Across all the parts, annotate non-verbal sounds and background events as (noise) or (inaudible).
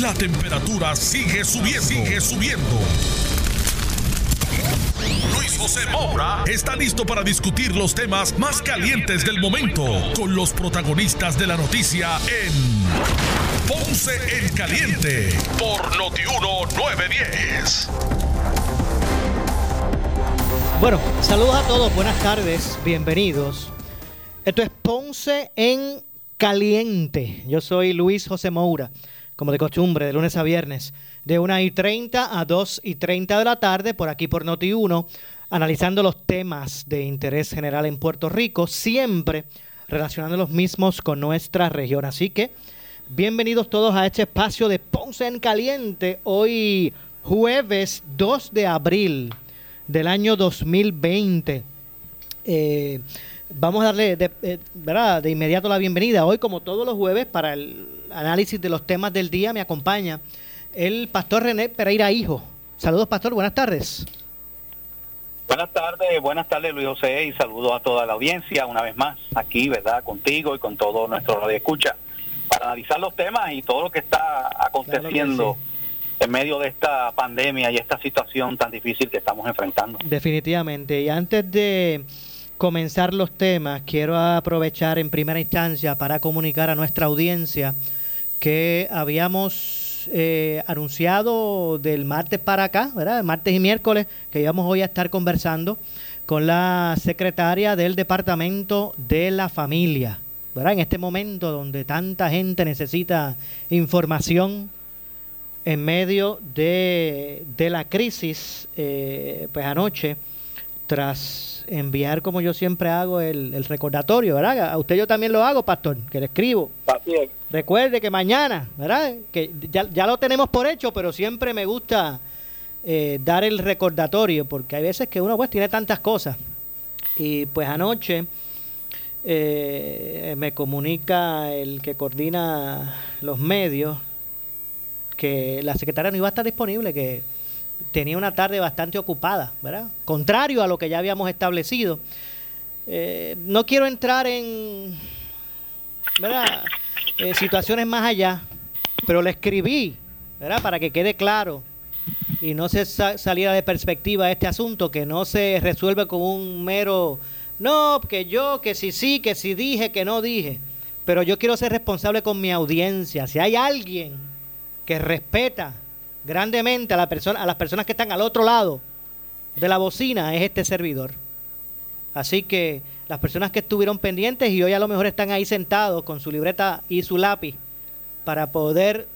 la temperatura sigue subiendo. Sigue subiendo. Luis José Moura está listo para discutir los temas más calientes del momento con los protagonistas de la noticia en Ponce en Caliente por Notiuno 910. Bueno, saludos a todos, buenas tardes, bienvenidos. Esto es Ponce en Caliente. Yo soy Luis José Moura, como de costumbre, de lunes a viernes, de 1 y 30 a 2 y 30 de la tarde, por aquí por Noti 1, analizando los temas de interés general en Puerto Rico, siempre relacionando los mismos con nuestra región. Así que, bienvenidos todos a este espacio de Ponce en Caliente, hoy jueves 2 de abril del año 2020. Eh, Vamos a darle eh, ¿verdad? de inmediato la bienvenida. Hoy, como todos los jueves, para el análisis de los temas del día, me acompaña el pastor René Pereira Hijo. Saludos, pastor. Buenas tardes. Buenas tardes, buenas tardes Luis José y saludos a toda la audiencia una vez más aquí, ¿verdad? Contigo y con todo nuestro radio escucha para analizar los temas y todo lo que está aconteciendo en medio de esta pandemia y esta situación tan difícil que estamos enfrentando. Definitivamente. Y antes de comenzar los temas, quiero aprovechar en primera instancia para comunicar a nuestra audiencia que habíamos eh, anunciado del martes para acá, ¿verdad? martes y miércoles, que íbamos hoy a estar conversando con la secretaria del Departamento de la Familia, ¿verdad? En este momento donde tanta gente necesita información en medio de, de la crisis, eh, pues anoche, tras enviar, como yo siempre hago, el, recordatorio, ¿verdad? A usted yo también lo hago, pastor, que le escribo. Recuerde que mañana, ¿verdad? Que ya, lo tenemos por hecho, pero siempre me gusta eh, dar el recordatorio, porque hay veces que uno pues tiene tantas cosas. Y pues anoche eh, me comunica el que coordina los medios que la secretaria no iba a estar disponible, que tenía una tarde bastante ocupada, ¿verdad? Contrario a lo que ya habíamos establecido. Eh, no quiero entrar en ¿verdad? Eh, situaciones más allá, pero le escribí, ¿verdad? Para que quede claro y no se saliera de perspectiva este asunto, que no se resuelve con un mero, no, que yo, que si sí, que si dije, que no dije. Pero yo quiero ser responsable con mi audiencia. Si hay alguien que respeta grandemente a, la persona, a las personas que están al otro lado de la bocina es este servidor. Así que las personas que estuvieron pendientes y hoy a lo mejor están ahí sentados con su libreta y su lápiz para poder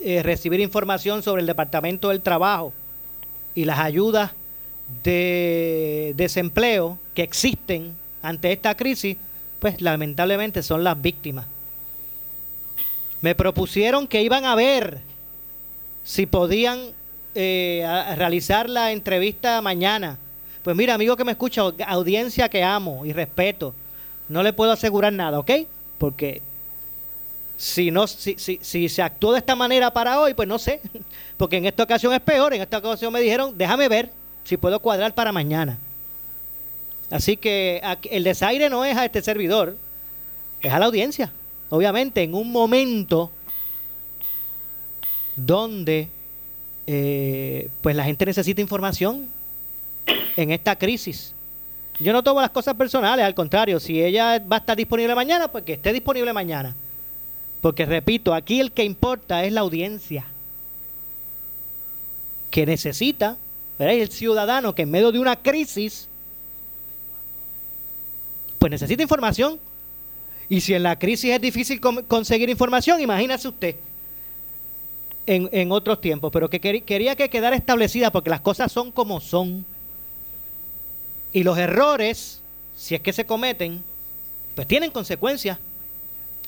eh, recibir información sobre el Departamento del Trabajo y las ayudas de desempleo que existen ante esta crisis, pues lamentablemente son las víctimas. Me propusieron que iban a ver si podían eh, realizar la entrevista mañana. Pues mira, amigo que me escucha, audiencia que amo y respeto, no le puedo asegurar nada, ¿ok? Porque si, no, si, si, si se actuó de esta manera para hoy, pues no sé. (laughs) Porque en esta ocasión es peor. En esta ocasión me dijeron, déjame ver si puedo cuadrar para mañana. Así que el desaire no es a este servidor, es a la audiencia. Obviamente, en un momento donde eh, pues la gente necesita información en esta crisis. Yo no tomo las cosas personales, al contrario, si ella va a estar disponible mañana, pues que esté disponible mañana. Porque repito, aquí el que importa es la audiencia, que necesita, el ciudadano que en medio de una crisis, pues necesita información. Y si en la crisis es difícil conseguir información, imagínese usted en, en otros tiempos, pero que quería que quedara establecida porque las cosas son como son. Y los errores, si es que se cometen, pues tienen consecuencias.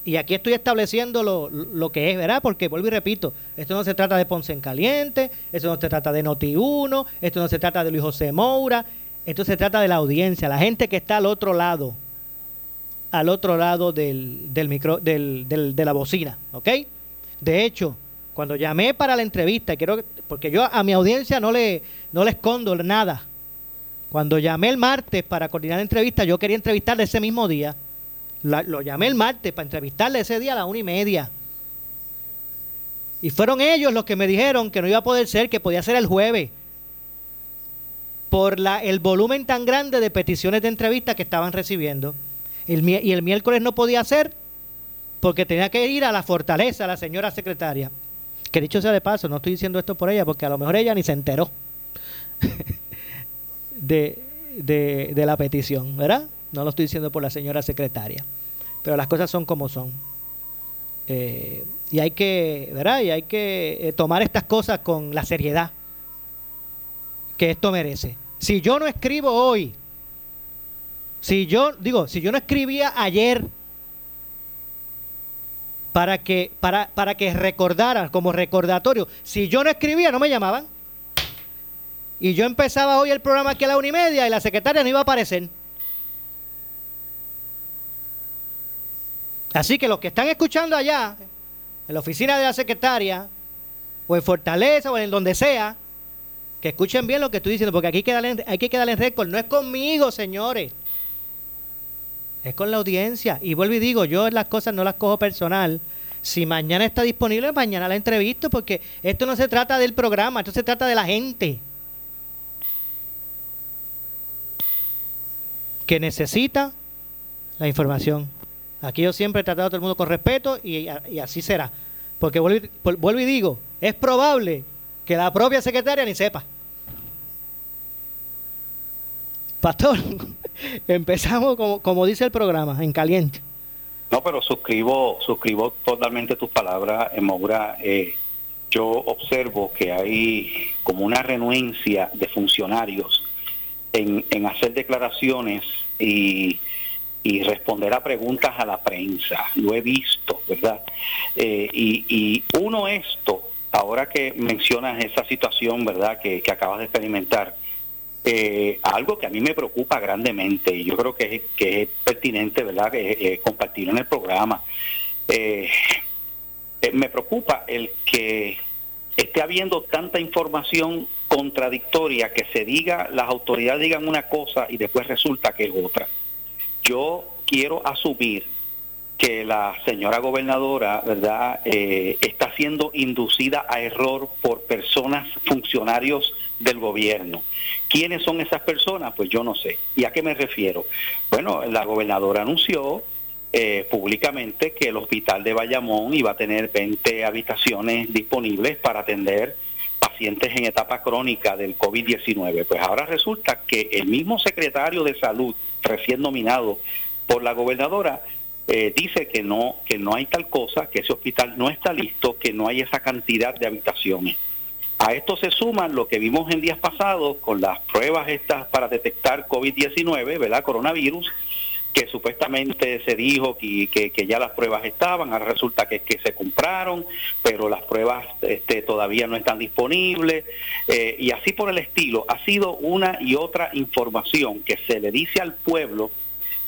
Y aquí estoy estableciendo lo, lo, que es, ¿verdad? Porque vuelvo y repito, esto no se trata de Ponce en Caliente, esto no se trata de Noti1, esto no se trata de Luis José Moura, esto se trata de la audiencia, la gente que está al otro lado, al otro lado del, del micro, del, del, de la bocina, ¿ok? De hecho, cuando llamé para la entrevista, quiero porque yo a mi audiencia no le, no le escondo nada. Cuando llamé el martes para coordinar la entrevista, yo quería entrevistarle ese mismo día. lo llamé el martes para entrevistarle ese día a la una y media. Y fueron ellos los que me dijeron que no iba a poder ser, que podía ser el jueves. Por la, el volumen tan grande de peticiones de entrevistas que estaban recibiendo. Y el miércoles no podía ser porque tenía que ir a la fortaleza la señora secretaria. Que dicho sea de paso, no estoy diciendo esto por ella, porque a lo mejor ella ni se enteró (laughs) de, la petición, ¿verdad? No lo estoy diciendo por la señora secretaria. Pero las cosas son como son. Eh, y hay que, ¿verdad? Y hay que eh, tomar estas cosas con la seriedad que esto merece. Si yo no escribo hoy, si yo, digo, si yo no escribía ayer para que, para, para que recordaran como recordatorio, si yo no escribía, no me llamaban. Y yo empezaba hoy el programa aquí a la una y media y la secretaria no iba a aparecer. Así que los que están escuchando allá, en la oficina de la secretaria, o en Fortaleza, o en donde sea, que escuchen bien lo que estoy diciendo, porque aquí hay que darle, hay que récord. No es conmigo, señores. Es con la audiencia. Y vuelvo y digo, yo las cosas no las cojo personal. Si mañana está disponible, mañana la entrevisto, porque esto no se trata del programa, esto se trata de la gente. que necesita la información. Aquí yo siempre he tratado a todo el mundo con respeto y, así será. Porque vuelvo, y digo, es probable que la propia secretaria ni sepa. Pastor, (laughs) empezamos como, como dice el programa, en caliente. No, pero suscribo, suscribo totalmente tus palabras, Moura. Eh, yo observo que hay como una renuencia de funcionarios en, hacer declaraciones y, responder a preguntas a la prensa. Lo he visto, ¿verdad? Eh, y, uno esto, ahora que mencionas esa situación, ¿verdad? Que, acabas de experimentar, eh, algo que a mí me preocupa grandemente y yo creo que es, pertinente, ¿verdad? Que, compartir en el programa. Eh, me preocupa el que esté habiendo tanta información contradictoria que se diga, las autoridades digan una cosa y después resulta que es otra. Yo quiero asumir que la señora gobernadora, ¿verdad?, eh, está siendo inducida a error por personas, funcionarios del gobierno. ¿Quiénes son esas personas? Pues yo no sé. ¿Y a qué me refiero? Bueno, la gobernadora anunció eh, públicamente que el hospital de Bayamón iba a tener 20 habitaciones disponibles para atender pacientes en etapa crónica del COVID-19. Pues ahora resulta que el mismo secretario de salud recién nominado por la gobernadora eh, dice que no que no hay tal cosa, que ese hospital no está listo, que no hay esa cantidad de habitaciones. A esto se suman lo que vimos en días pasados con las pruebas estas para detectar COVID-19, ¿verdad? Coronavirus, que supuestamente se dijo que, que, ya las pruebas estaban, ahora resulta que, que se compraron, pero las pruebas este, todavía no están disponibles, eh, y así por el estilo. Ha sido una y otra información que se le dice al pueblo,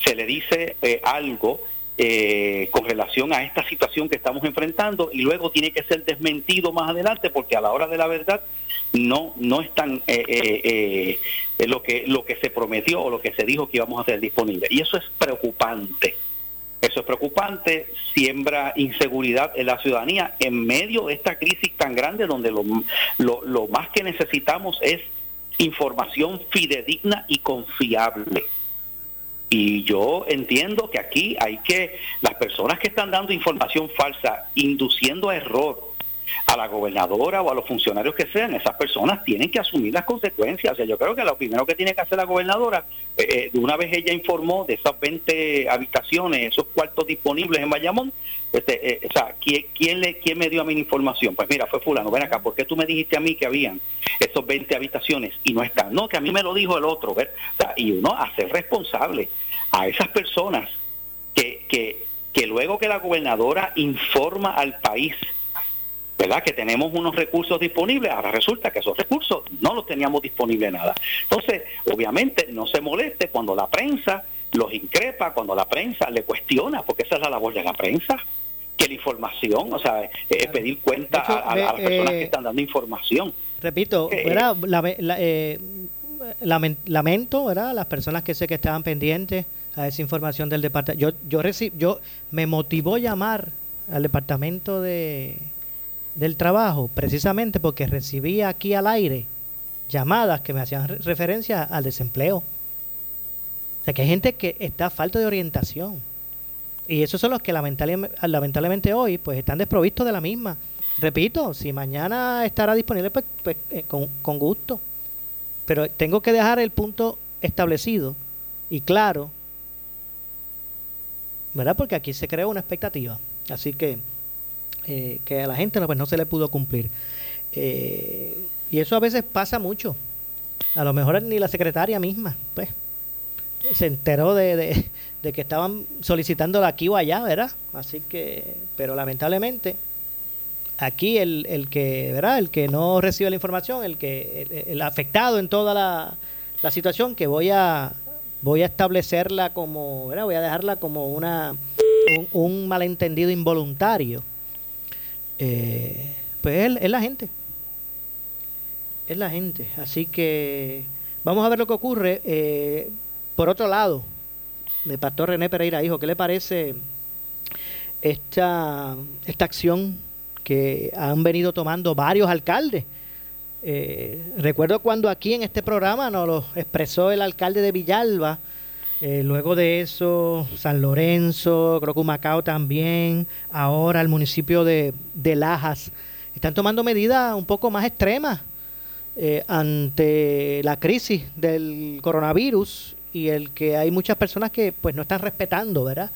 se le dice eh, algo eh, con relación a esta situación que estamos enfrentando y luego tiene que ser desmentido más adelante porque a la hora de la verdad no no están eh, eh, eh, lo que lo que se prometió o lo que se dijo que íbamos a hacer disponible. Y eso es preocupante. Eso es preocupante siembra inseguridad en la ciudadanía en medio de esta crisis tan grande donde lo, lo más que necesitamos es información fidedigna y confiable y yo entiendo que aquí hay que, las personas que están dando información falsa, induciendo a error a la gobernadora o a los funcionarios que sean, esas personas tienen que asumir las consecuencias. O sea, yo creo que lo primero que tiene que hacer la gobernadora, eh, eh, de una vez ella informó de esas 20 habitaciones, esos cuartos disponibles en Bayamón, este, eh, o sea, ¿quién, quién, le, ¿quién me dio a mí la información? Pues mira, fue fulano, ven acá, ¿por qué tú me dijiste a mí que habían esos 20 habitaciones y no están? No, que a mí me lo dijo el otro, ¿ver? y uno hacer responsable a esas personas que, que, que luego que la gobernadora informa al país, ¿verdad? Que tenemos unos recursos disponibles, ahora resulta que esos recursos no los teníamos disponibles nada. Entonces, obviamente, no se moleste cuando la prensa los increpa, cuando la prensa le cuestiona, porque esa es la labor de la prensa, que la información, o sea, es pedir cuenta a, las personas que eh, están dando información. Repito, eh, ¿verdad? Eh, lamento, ¿verdad? Las personas que sé que estaban pendientes a esa información del departamento. Yo, yo, yo me motivó llamar al departamento de, del trabajo precisamente porque recibía aquí al aire llamadas que me hacían referencia al desempleo. O sea, que hay gente que está a falta de orientación. Y esos son los que lamentablemente, hoy pues están desprovistos de la misma. Repito, si mañana estará disponible, pues, pues eh, con, con gusto. Pero tengo que dejar el punto establecido y claro, ¿verdad? Porque aquí se creó una expectativa. Así que, eh, que a la gente no, pues no se le pudo cumplir. Eh, y eso a veces pasa mucho. A lo mejor ni la secretaria misma, pues, se enteró de, de, que estaban solicitando de aquí o allá, ¿verdad? Así que, pero lamentablemente, aquí el, el que, ¿verdad? El que no recibe la información, el que, el, afectado en toda la, la situación, que voy a, voy a establecerla como, ¿verdad? Voy a dejarla como una, un, malentendido involuntario. Eh, pues es la gente es la gente. Así que vamos a ver lo que ocurre. Eh, por otro lado, de Pastor René Pereira, hijo, ¿qué le parece esta, esta acción que han venido tomando varios alcaldes? Eh, recuerdo cuando aquí en este programa nos lo expresó el alcalde de Villalba, eh, luego de eso San Lorenzo, creo que Macao también, ahora el municipio de, de Lajas, están tomando medidas un poco más extremas eh, ante la crisis del coronavirus y el que hay muchas personas que pues no están respetando, ¿verdad?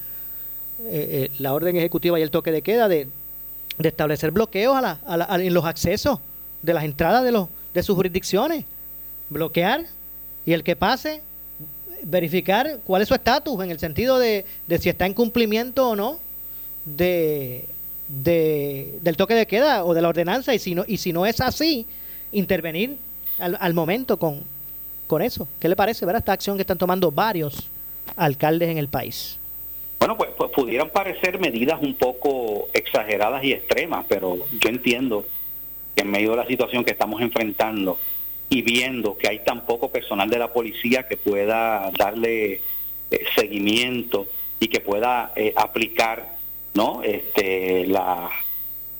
Eh, eh, la orden ejecutiva y el toque de queda de, establecer bloqueos a la, en los accesos de las entradas de, los, de sus jurisdicciones. Bloquear y el que pase, verificar cuál es su estatus en el sentido de, de si está en cumplimiento o no de, de, del toque de queda o de la ordenanza y si no, y si no es así, intervenir al, momento con, con eso. ¿Qué le parece ver esta acción que están tomando varios alcaldes en el país? Bueno, pues, pues, pudieran parecer medidas un poco exageradas y extremas, pero yo entiendo que en medio de la situación que estamos enfrentando y viendo que hay tan poco personal de la policía que pueda darle eh, seguimiento y que pueda eh, aplicar no este la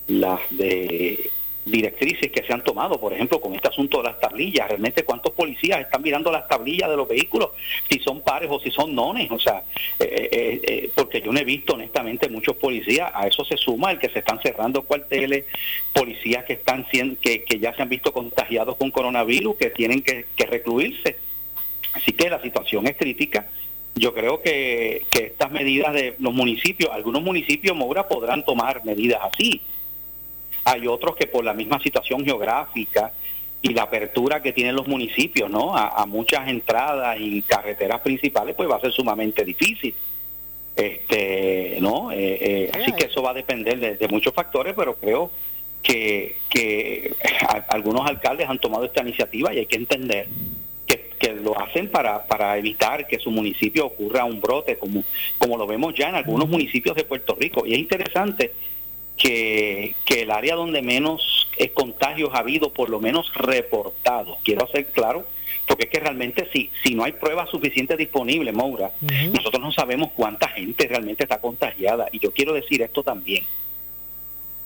las de directrices que se han tomado, por ejemplo, con este asunto de las tablillas. Realmente, ¿cuántos policías están mirando las tablillas de los vehículos? Si son pares o si son nones. O sea, eh, eh, eh, porque yo no he visto, honestamente, muchos policías. A eso se suma el que se están cerrando cuarteles, policías que, están que, que ya se han visto contagiados con coronavirus, que tienen que, recluirse. Así que la situación es crítica. Yo creo que, que estas medidas de los municipios, algunos municipios, Moura, podrán tomar medidas así hay otros que por la misma situación geográfica y la apertura que tienen los municipios, ¿no? A, muchas entradas y carreteras principales, pues va a ser sumamente difícil. Este, ¿no? Eh, eh, así que eso va a depender de, muchos factores, pero creo que, que algunos alcaldes han tomado esta iniciativa y hay que entender que, que, lo hacen para, para evitar que su municipio ocurra un brote, como, como lo vemos ya en algunos municipios de Puerto Rico. Y es interesante que, el área donde menos contagios ha habido, por lo menos reportados, quiero hacer claro, porque es que realmente si, si no hay pruebas suficientes disponibles, Moura, nosotros no sabemos cuánta gente realmente está contagiada. Y yo quiero decir esto también.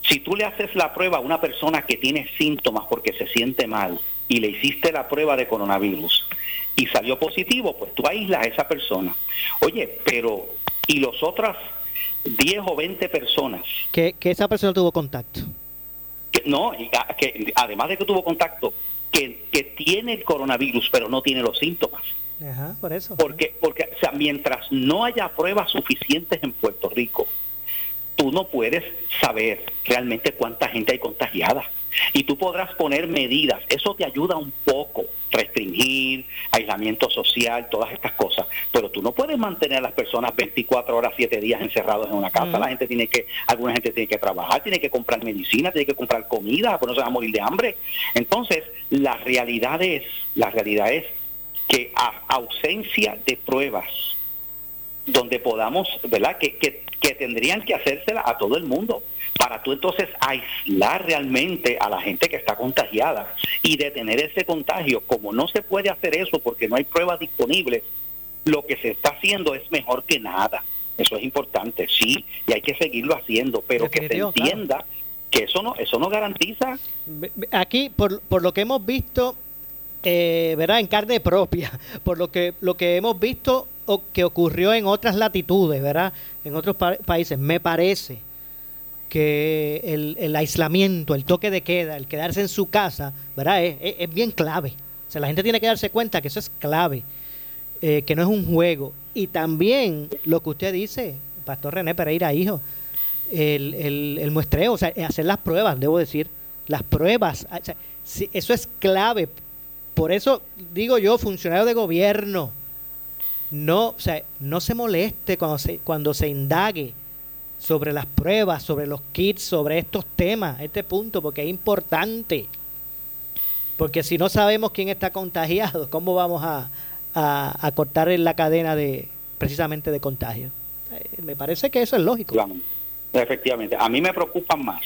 Si tú le haces la prueba a una persona que tiene síntomas porque se siente mal y le hiciste la prueba de coronavirus y salió positivo, pues tú aíslas a esa persona. Oye, pero ¿y los otras 10 o 20 personas. Que, esa persona tuvo contacto. Que, no, que además de que tuvo contacto, que, que tiene el coronavirus, pero no tiene los síntomas. Ajá, por eso. Porque, porque o sea, mientras no haya pruebas suficientes en Puerto Rico, tú no puedes saber realmente cuánta gente hay contagiada y tú podrás poner medidas. Eso te ayuda un poco, restringir, aislamiento social, todas estas cosas. Pero tú no puedes mantener a las personas 24 horas, 7 días encerrados en una casa. La gente tiene que, alguna gente tiene que trabajar, tiene que comprar medicina, tiene que comprar comida, pues no se va a morir de hambre. Entonces, la realidad es, la realidad es que a ausencia de pruebas donde podamos, ¿verdad? Que, que, que tendrían que hacérsela a todo el mundo para tú entonces aislar realmente a la gente que está contagiada y detener ese contagio. Como no se puede hacer eso porque no hay pruebas disponibles, lo que se está haciendo es mejor que nada. Eso es importante, sí, y hay que seguirlo haciendo, pero que se entienda que eso no eso no garantiza. Aquí, por, por lo que hemos visto, eh, ¿verdad? En carne propia, (laughs) por lo que, lo que hemos visto que ocurrió en otras latitudes, ¿verdad? En otros países, me parece que el, el, aislamiento, el toque de queda, el quedarse en su casa, ¿verdad? Es, es, bien clave. O sea, la gente tiene que darse cuenta que eso es clave, eh, que no es un juego. Y también lo que usted dice, Pastor René Pereira, hijo, el, el, el muestreo, o sea, hacer las pruebas, debo decir, las pruebas, eso es clave. Por eso digo yo, funcionario de gobierno, no, o sea, no se moleste cuando se, cuando se indague sobre las pruebas, sobre los kits, sobre estos temas, este punto, porque es importante. Porque si no sabemos quién está contagiado, (laughs) ¿cómo vamos a, a, cortar la cadena de precisamente de contagio? Eh, me parece que eso es lógico. Efectivamente, a mí me preocupan más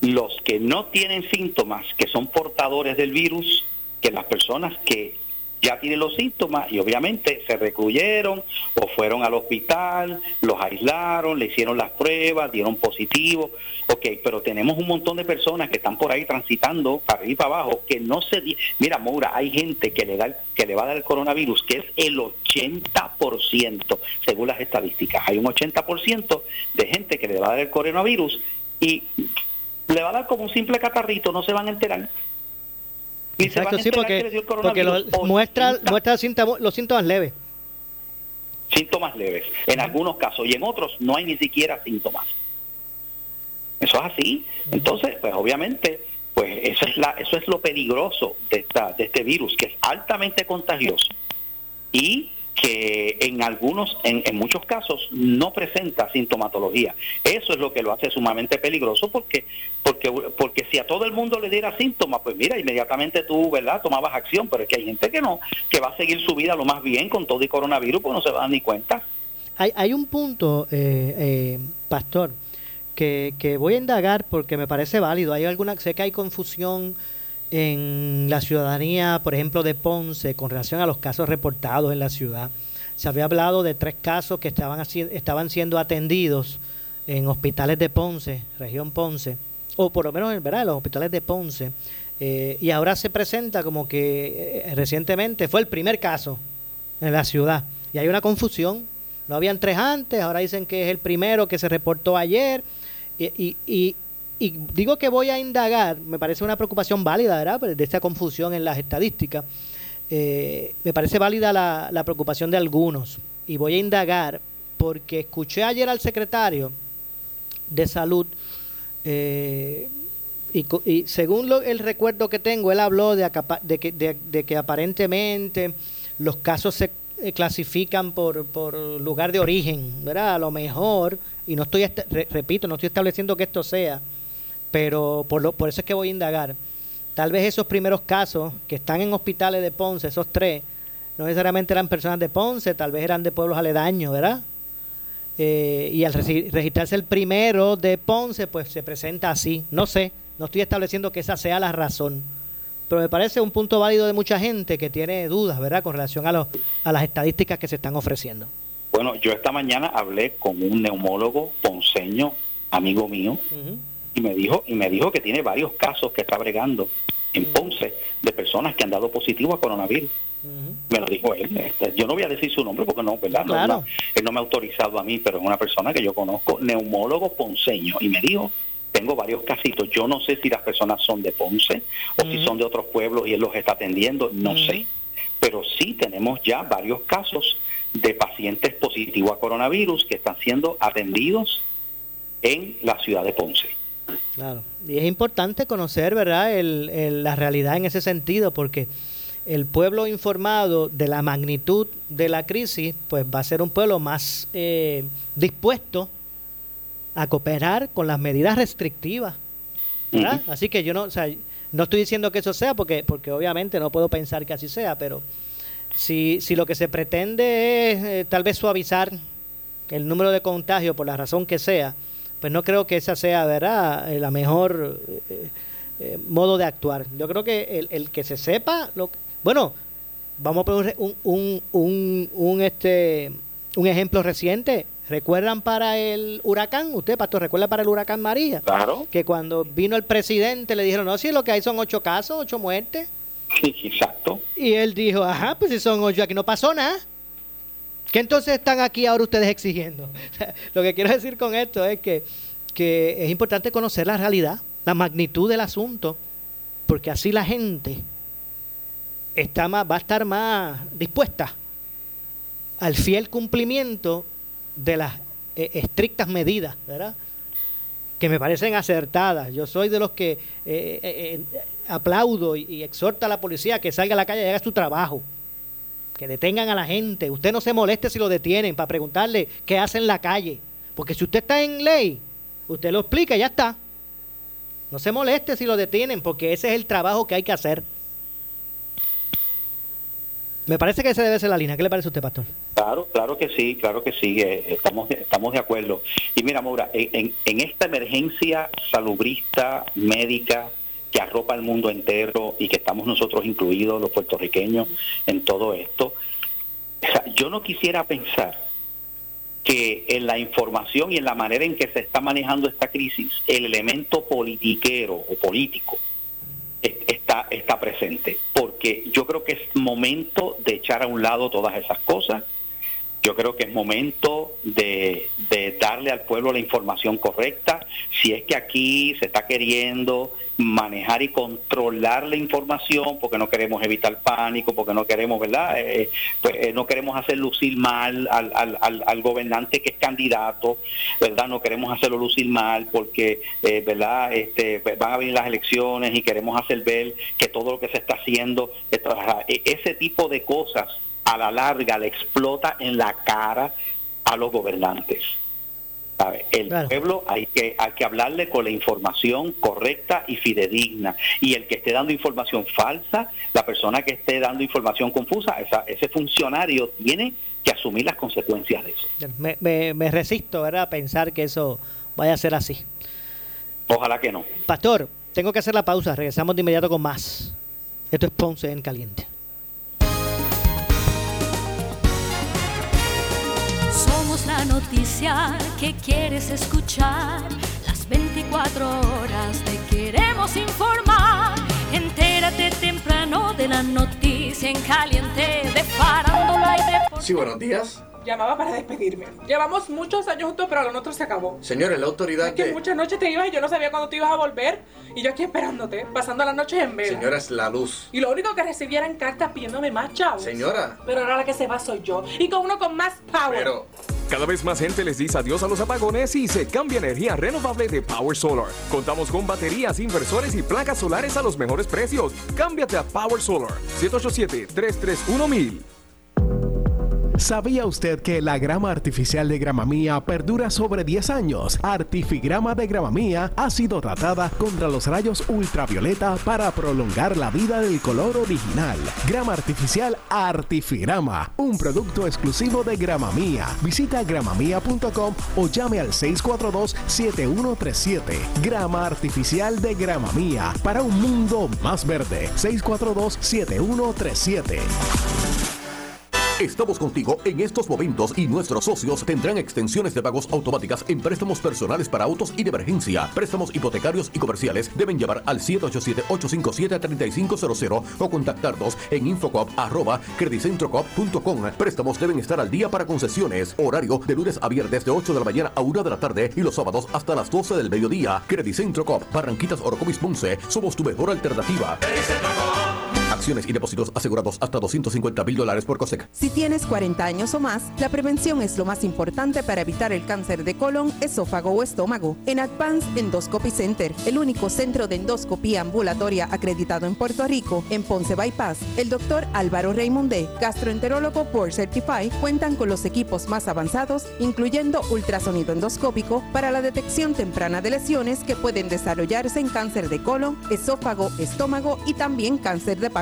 los que no tienen síntomas, que son portadores del virus, que las personas que ya tienen los síntomas y obviamente se recluyeron o fueron al hospital, los aislaron, le hicieron las pruebas, dieron positivo. Ok, pero tenemos un montón de personas que están por ahí transitando para arriba y para abajo que no se... Mira, Moura, hay gente que le, da, que le va a dar el coronavirus, que es el 80%, según las estadísticas. Hay un 80% de gente que le va a dar el coronavirus y le va a dar como un simple catarrito, no se van a enterar. Exacto, sí, porque, porque muestra, muestra síntomas, los síntomas leves. Síntomas leves, en algunos casos, y en otros no hay ni siquiera síntomas. Eso es así. Entonces, pues obviamente, pues eso es la, eso es lo peligroso de esta, de este virus, que es altamente contagioso y que en algunos, en, muchos casos, no presenta sintomatología. Eso es lo que lo hace sumamente peligroso porque, porque, porque si a todo el mundo le diera síntomas, pues mira, inmediatamente tú, ¿verdad?, tomabas acción, pero es que hay gente que no, que va a seguir su vida lo más bien con todo el coronavirus, pues no se va a dar ni cuenta. Hay, hay un punto, eh, eh, Pastor, que, que voy a indagar porque me parece válido. Hay alguna, sé que hay confusión en la ciudadanía, por ejemplo, de Ponce, con relación a los casos reportados en la ciudad. Se había hablado de tres casos que estaban, estaban siendo atendidos en hospitales de Ponce, región Ponce, o por lo menos en los hospitales de Ponce. Eh, y ahora se presenta como que eh, recientemente fue el primer caso en la ciudad. Y hay una confusión. No habían tres antes, ahora dicen que es el primero que se reportó ayer. y, y digo que voy a indagar, me parece una preocupación válida, ¿verdad? Pues, de esta confusión en las estadísticas. Eh, me parece válida la, preocupación de algunos. Y voy a indagar porque escuché ayer al secretario de salud eh, y, según el recuerdo que tengo, él habló de, de, que, de, que aparentemente los casos se eh, clasifican por, por lugar de origen, ¿verdad? A lo mejor, y no estoy, repito, no estoy estableciendo que esto sea, pero por, lo, por eso es que voy a indagar. Tal vez esos primeros casos que están en hospitales de Ponce, esos tres, no necesariamente eran personas de Ponce, tal vez eran de pueblos aledaños, ¿verdad? Eh, y al registrarse el primero de Ponce, pues se presenta así. No sé, no estoy estableciendo que esa sea la razón, pero me parece un punto válido de mucha gente que tiene dudas, ¿verdad?, con relación a, los, a las estadísticas que se están ofreciendo. Bueno, yo esta mañana hablé con un neumólogo ponceño, amigo mío, y me dijo y me dijo que tiene varios casos que está bregando en Ponce de personas que han dado positivo a coronavirus. Me lo dijo él. Este, yo no voy a decir su nombre porque no, ¿verdad? No, él no me ha autorizado a mí, pero es una persona que yo conozco, neumólogo ponceño, y me dijo, tengo varios casitos. Yo no sé si las personas son de Ponce o si son de otros pueblos y él los está atendiendo, no sé. Pero sí tenemos ya varios casos de pacientes positivos a coronavirus que están siendo atendidos en la ciudad de Ponce. Claro, y es importante conocer, ¿verdad?, el, la realidad en ese sentido, porque el pueblo informado de la magnitud de la crisis, pues va a ser un pueblo más eh, dispuesto a cooperar con las medidas restrictivas. ¿verdad? Así que yo no, o sea, no estoy diciendo que eso sea, porque, porque obviamente no puedo pensar que así sea, pero si, si lo que se pretende es eh, tal vez suavizar el número de contagios por la razón que sea, pues no creo que esa sea, ¿verdad?, eh, la mejor eh, eh, modo de actuar. Yo creo que el, el que se sepa, lo, bueno, vamos a poner un, un, un, un, este, un ejemplo reciente, ¿Recuerdan para el huracán? Usted, pastor, ¿recuerda para el huracán María? Claro. Que cuando vino el presidente le dijeron, no, si lo que hay son ocho casos, ocho muertes. Sí, exacto. Y él dijo, ajá, pues si son ocho, aquí no pasó nada. ¿Qué entonces están aquí ahora ustedes exigiendo? (laughs) lo que quiero decir con esto es que, que es importante conocer la realidad, la magnitud del asunto, porque así la gente está más, va a estar más dispuesta al fiel cumplimiento de las eh, estrictas medidas, ¿verdad? Que me parecen acertadas. Yo soy de los que eh, eh, aplaudo y, y exhorta a la policía que salga a la calle y haga su trabajo. Que detengan a la gente. Usted no se moleste si lo detienen para preguntarle qué hace en la calle. Porque si usted está en ley, usted lo explica y ya está. No se moleste si lo detienen, porque ese es el trabajo que hay que hacer. Me parece que esa debe ser la línea. ¿Qué le parece a usted, pastor? Claro, claro que sí, claro que sí, eh, estamos, estamos de acuerdo. Y mira, Maura, en, en esta emergencia salubrista, médica, que arropa al mundo entero y que estamos nosotros incluidos, los puertorriqueños, en todo esto, yo no quisiera pensar que en la información y en la manera en que se está manejando esta crisis, el elemento politiquero o político está, está presente. Porque yo creo que es momento de echar a un lado todas esas cosas. Yo creo que es momento de, darle al pueblo la información correcta. Si es que aquí se está queriendo manejar y controlar la información porque no queremos evitar pánico, porque no queremos, ¿verdad? Eh, pues, eh, no queremos hacer lucir mal al, al, al, al, gobernante que es candidato, ¿verdad? No queremos hacerlo lucir mal porque, eh, ¿verdad? Este, pues, van a venir las elecciones y queremos hacer ver que todo lo que se está haciendo, e, ese tipo de cosas a la larga le explota en la cara a los gobernantes. El claro. pueblo hay que, hay que hablarle con la información correcta y fidedigna. Y el que esté dando información falsa, la persona que esté dando información confusa, esa, ese funcionario tiene que asumir las consecuencias de eso. Me, me, me resisto ¿verdad? a pensar que eso vaya a ser así. Ojalá que no. Pastor, tengo que hacer la pausa. Regresamos de inmediato con más. Esto es Ponce en Caliente. Noticia que quieres escuchar. Las 24 horas te queremos informar. Entérate temprano de la noticia en caliente de farándula y de... Sí, buenos días. Llamaba para despedirme. Llevamos muchos años juntos, pero lo nuestro se acabó. Señores, la autoridad Es que de... muchas noches te ibas y yo no sabía cuándo te ibas a volver. Y yo aquí esperándote, pasando las noches en vela. Señora, es la luz. Y lo único que recibía eran cartas pidiéndome más chavos. Señora. Pero ahora la que se va soy yo. Y con uno con más power. Pero... Cada vez más gente les dice adiós a los apagones y se cambia energía renovable de Power Solar. Contamos con baterías, inversores y placas solares a los mejores precios. Cámbiate a Power Solar. 787-331-1000. ¿Sabía usted que la grama artificial de Gramamía perdura sobre 10 años? Artifigrama de Gramamía ha sido tratada contra los rayos ultravioleta para prolongar la vida del color original. Grama artificial Artifigrama, un producto exclusivo de Gramamía. Visita gramamía.com o llame al 642-7137. Grama artificial de Gramamía para un mundo más verde. 642-7137. Estamos contigo en estos momentos y nuestros socios tendrán extensiones de pagos automáticas en préstamos personales para autos y de emergencia. Préstamos hipotecarios y comerciales deben llevar al 787-857-3500 o contactarnos en infocop.credicentrocop.com. Préstamos deben estar al día para concesiones. Horario de lunes a viernes de 8 de la mañana a 1 de la tarde y los sábados hasta las 12 del mediodía. Credicentro Cop, Barranquitas, Orocovis, Ponce. Somos tu mejor alternativa. Acciones y depósitos asegurados hasta 250 mil dólares por COSEC. Si tienes 40 años o más, la prevención es lo más importante para evitar el cáncer de colon, esófago o estómago. En Advanced Endoscopy Center, el único centro de endoscopía ambulatoria acreditado en Puerto Rico, en Ponce Bypass, el doctor Álvaro Raymondé, gastroenterólogo por Certify, cuentan con los equipos más avanzados, incluyendo ultrasonido endoscópico, para la detección temprana de lesiones que pueden desarrollarse en cáncer de colon, esófago, estómago y también cáncer de páncreas.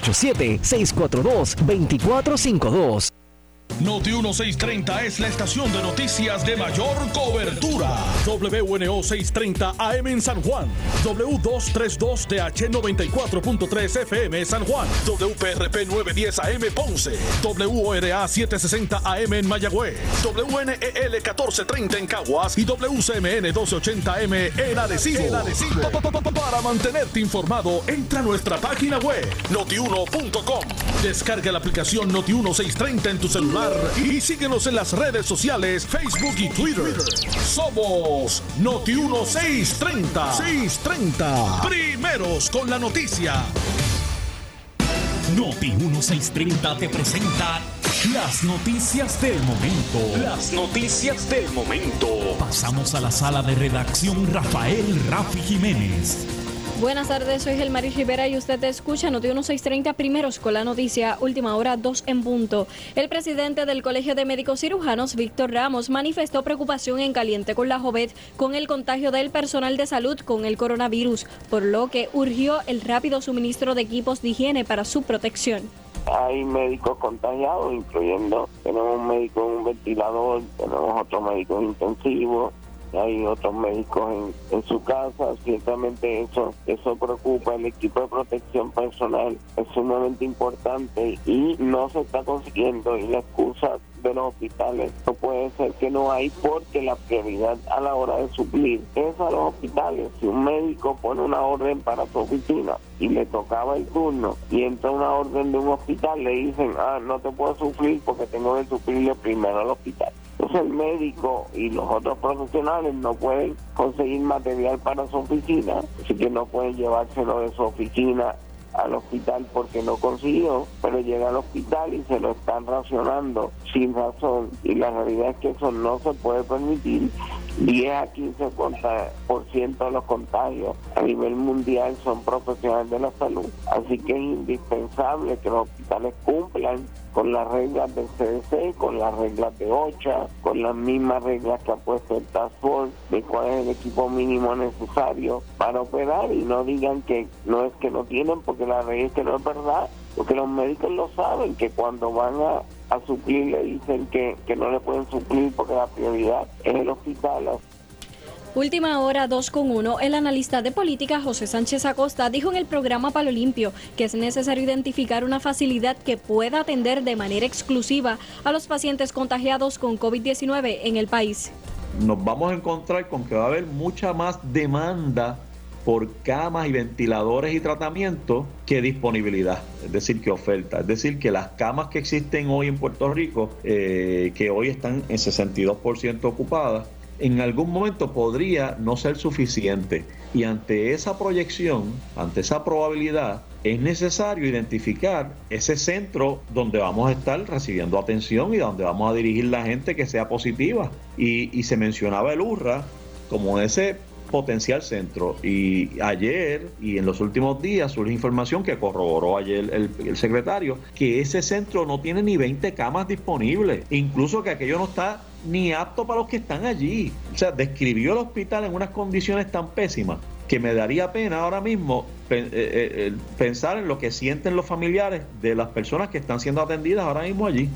787-642-2452. Noti 1630 es la estación de noticias de mayor cobertura. WNO 630 AM en San Juan. W232 DH 94.3 FM San Juan. WPRP 910 AM Ponce. WORA 760 AM en Mayagüez. WNEL 1430 en Caguas y WCMN 1280M en Arecibo. Para mantenerte informado, entra a nuestra página web notiuno.com. Descarga la aplicación Noti 1630 en tu celular y síguenos en las redes sociales, Facebook y Twitter. Somos Noti 1630. 630. Primeros con la noticia. Noti 1630 te presenta las noticias del momento. Las noticias del momento. Pasamos a la sala de redacción Rafael Rafi Jiménez. Buenas tardes, soy Gelmaris Rivera y usted escucha Noti 1630 primeros con la noticia Última Hora 2 en punto. El presidente del Colegio de Médicos Cirujanos, Víctor Ramos, manifestó preocupación en caliente con la Jovet con el contagio del personal de salud con el coronavirus, por lo que urgió el rápido suministro de equipos de higiene para su protección. Hay médicos contagiados, incluyendo, tenemos un médico en un ventilador, tenemos otros médicos intensivos, hay otros médicos en, su casa, ciertamente eso, eso preocupa, el equipo de protección personal es sumamente importante y no se está consiguiendo y la excusa de los hospitales no puede ser que no hay porque la prioridad a la hora de suplir es a los hospitales. Si un médico pone una orden para su oficina y le tocaba el turno y entra una orden de un hospital, le dicen, ah, no te puedo suplir porque tengo que suplirle primero al hospital. Entonces el médico y los otros profesionales no pueden conseguir material para su oficina, así que no pueden llevárselo de su oficina al hospital porque no consiguió, pero llega al hospital y se lo están racionando sin razón y la realidad es que eso no se puede permitir. 10 a 15% de los contagios a nivel mundial son profesionales de la salud, así que es indispensable que los hospitales cumplan con las reglas del CDC, con las reglas de OCHA, con las mismas reglas que ha puesto el Task Force, de cuál es el equipo mínimo necesario para operar y no digan que no es que no tienen, porque la realidad es que no es verdad, porque los médicos lo saben, que cuando van a, a suplir le dicen que, que no le pueden suplir porque la prioridad es el hospital. Última hora 2 con 1, el analista de política José Sánchez Acosta dijo en el programa Palo Limpio que es necesario identificar una facilidad que pueda atender de manera exclusiva a los pacientes contagiados con COVID-19 en el país. Nos vamos a encontrar con que va a haber mucha más demanda por camas y ventiladores y tratamientos que disponibilidad, es decir, que oferta. Es decir, que las camas que existen hoy en Puerto Rico, eh, que hoy están en 62% ocupadas, en algún momento podría no ser suficiente. Y ante esa proyección, ante esa probabilidad, es necesario identificar ese centro donde vamos a estar recibiendo atención y donde vamos a dirigir la gente que sea positiva. Y, se mencionaba el URRA como ese potencial centro. Y ayer y en los últimos días surge información que corroboró ayer el, el, secretario que ese centro no tiene ni 20 camas disponibles, incluso que aquello no está ni apto para los que están allí. O sea, describió el hospital en unas condiciones tan pésimas que me daría pena ahora mismo eh, eh, pensar en lo que sienten los familiares de las personas que están siendo atendidas ahora mismo allí.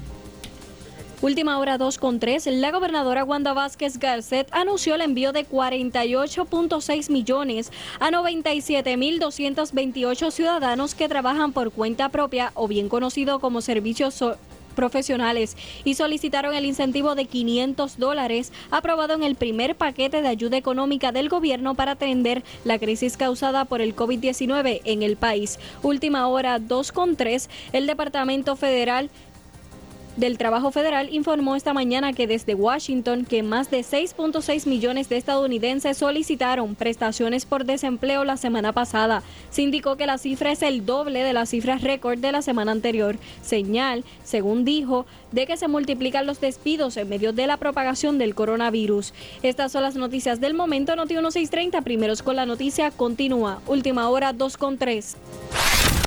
Última hora 2 con 3, la gobernadora Wanda Vázquez Garcet anunció el envío de 48.6 millones a 97.228 ciudadanos que trabajan por cuenta propia o bien conocido como servicios so profesionales y solicitaron el incentivo de 500 dólares aprobado en el primer paquete de ayuda económica del gobierno para atender la crisis causada por el COVID-19 en el país. Última hora 2 con 3, el Departamento Federal del Trabajo Federal informó esta mañana que desde Washington que más de 6.6 millones de estadounidenses solicitaron prestaciones por desempleo la semana pasada. Se indicó que la cifra es el doble de las cifras récord de la semana anterior, señal, según dijo, de que se multiplican los despidos en medio de la propagación del coronavirus. Estas son las noticias del momento. Noti 1630, primeros con la noticia, continúa. Última hora 2 con 3.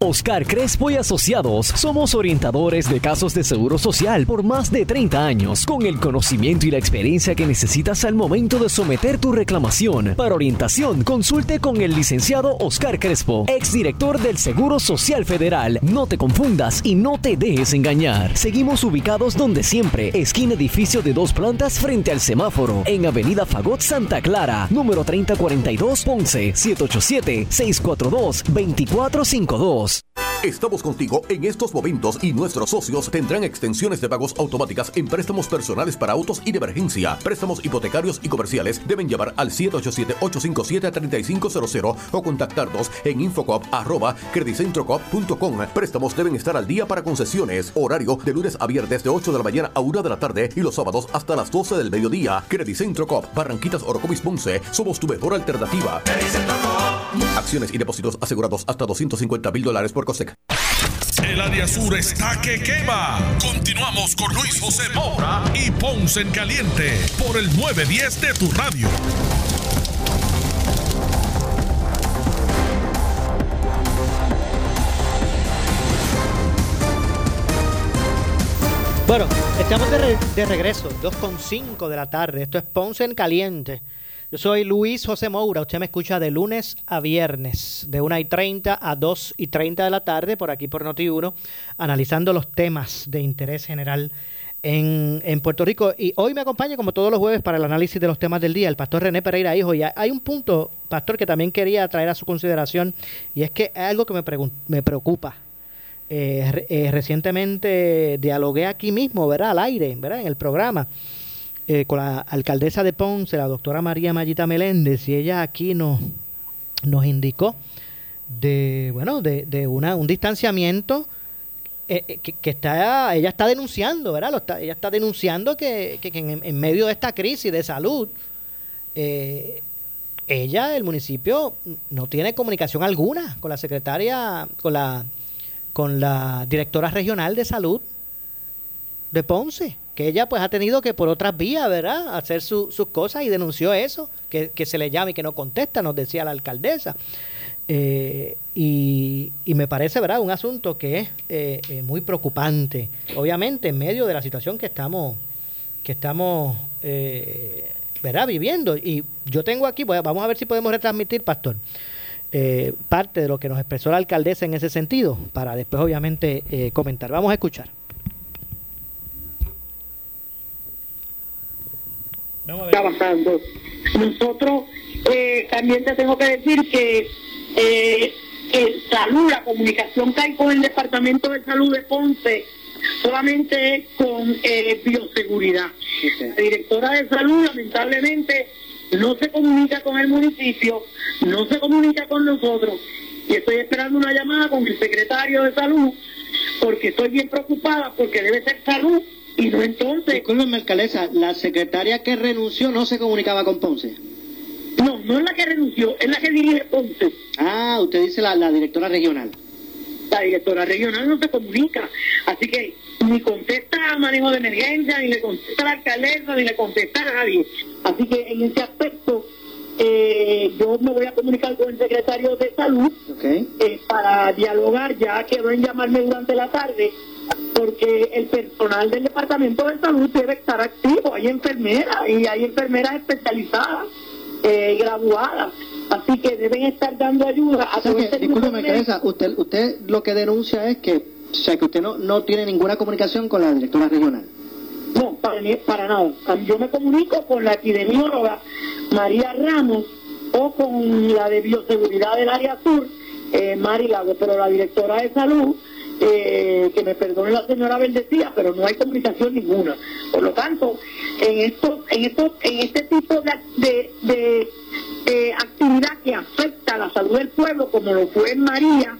Oscar Crespo y Asociados somos orientadores de casos de seguro social por más de 30 años, con el conocimiento y la experiencia que necesitas al momento de someter tu reclamación. Para orientación, consulte con el licenciado Oscar Crespo, exdirector del Seguro Social Federal. No te confundas y no te dejes engañar. Seguimos ubicados donde siempre, esquina edificio de dos plantas frente al semáforo, en Avenida Fagot Santa Clara, número 3042 Ponce, 787-642-2452. Estamos contigo en estos momentos y nuestros socios tendrán extensiones de pagos automáticas en préstamos personales para autos y de emergencia. Préstamos hipotecarios y comerciales deben llamar al 787-857-3500 o contactarnos en infocop arroba credicentrocop.com. Préstamos deben estar al día para concesiones. Horario de lunes a viernes de 8 de la mañana a 1 de la tarde y los sábados hasta las 12 del mediodía. Credicentro Cop, Barranquitas Orocovis Ponce. Somos tu mejor alternativa. Acciones y depósitos asegurados hasta 250 mil dólares por COSEC. El área sur está que quema. Continuamos con Luis José Moura y Ponce en Caliente por el 910 de tu radio. Bueno, estamos de, re- de regreso, 2.5 de la tarde. Esto es Ponce en Caliente. Yo soy Luis José Moura. Usted me escucha de lunes a viernes, de 1 y 30 a 2 y 30 de la tarde, por aquí por Noti1, analizando los temas de interés general en, en Puerto Rico. Y hoy me acompaña, como todos los jueves, para el análisis de los temas del día, el pastor René Pereira Hijo. Y hay un punto, pastor, que también quería traer a su consideración, y es que hay algo que me, me preocupa. Eh, eh, recientemente dialogué aquí mismo, ¿verdad? Al aire, ¿verdad? En el programa, eh, con la alcaldesa de Ponce, la doctora María Mayita Meléndez, y ella aquí nos, nos indicó de, bueno, de, de una, un distanciamiento eh, eh, que, está, ella está denunciando, ¿verdad? Ella está denunciando que, que- en medio de esta crisis de salud, eh, ella, el municipio, no tiene comunicación alguna con la secretaria, con la con la directora regional de salud de Ponce, que ella pues ha tenido que por otras vías, ¿verdad?, hacer su- sus cosas y denunció eso, que, que se le llama y que no contesta, nos decía la alcaldesa. Eh, y, y me parece, ¿verdad?, un asunto que es eh, eh, muy preocupante, obviamente en medio de la situación que estamos, que estamos, eh, ¿verdad?, viviendo. Y yo tengo aquí, a- vamos a ver si podemos retransmitir, Pastor, parte de lo que nos expresó la alcaldesa en ese sentido, para después obviamente comentar. Vamos a escuchar. Trabajando. Nosotros eh, también te tengo que decir que eh, el salud, la comunicación que hay con el Departamento de Salud de Ponce solamente es con eh, bioseguridad. La directora de salud lamentablemente no se comunica con el municipio, no se comunica con nosotros y estoy esperando una llamada con el secretario de salud porque estoy bien preocupada porque debe ser salud y no entonces... Discúlpeme, alcaldesa, la secretaria que renunció no se comunicaba con Ponce. No, no es la que renunció, es la que dirige Ponce. Ah, usted dice la, la directora regional. La directora regional no se comunica, así que ni contesta a manejo de emergencia, ni le contesta a la alcaldesa, ni le contesta a nadie. Así que en ese aspecto eh, yo me voy a comunicar con el secretario de salud eh, para dialogar, ya quedó en llamarme durante la tarde, porque el personal del departamento de salud debe estar activo, hay enfermeras y hay enfermeras especializadas, eh, graduadas, así que deben estar dando ayuda a O sea todo que, este discúlpeme, alcaldesa, usted, usted lo que denuncia es que, o sea, que usted no, no tiene ninguna comunicación con la directora regional. No, para, para nada. Yo me comunico con la epidemióloga María Ramos o con la de bioseguridad del área sur, eh, Mari Lago, pero la directora de salud eh, que me perdone la señora Bendecía, pero no hay comunicación ninguna. Por lo tanto, en esto, en esto, en este tipo de, de, de, eh, actividad que afecta a la salud del pueblo, como lo fue en María,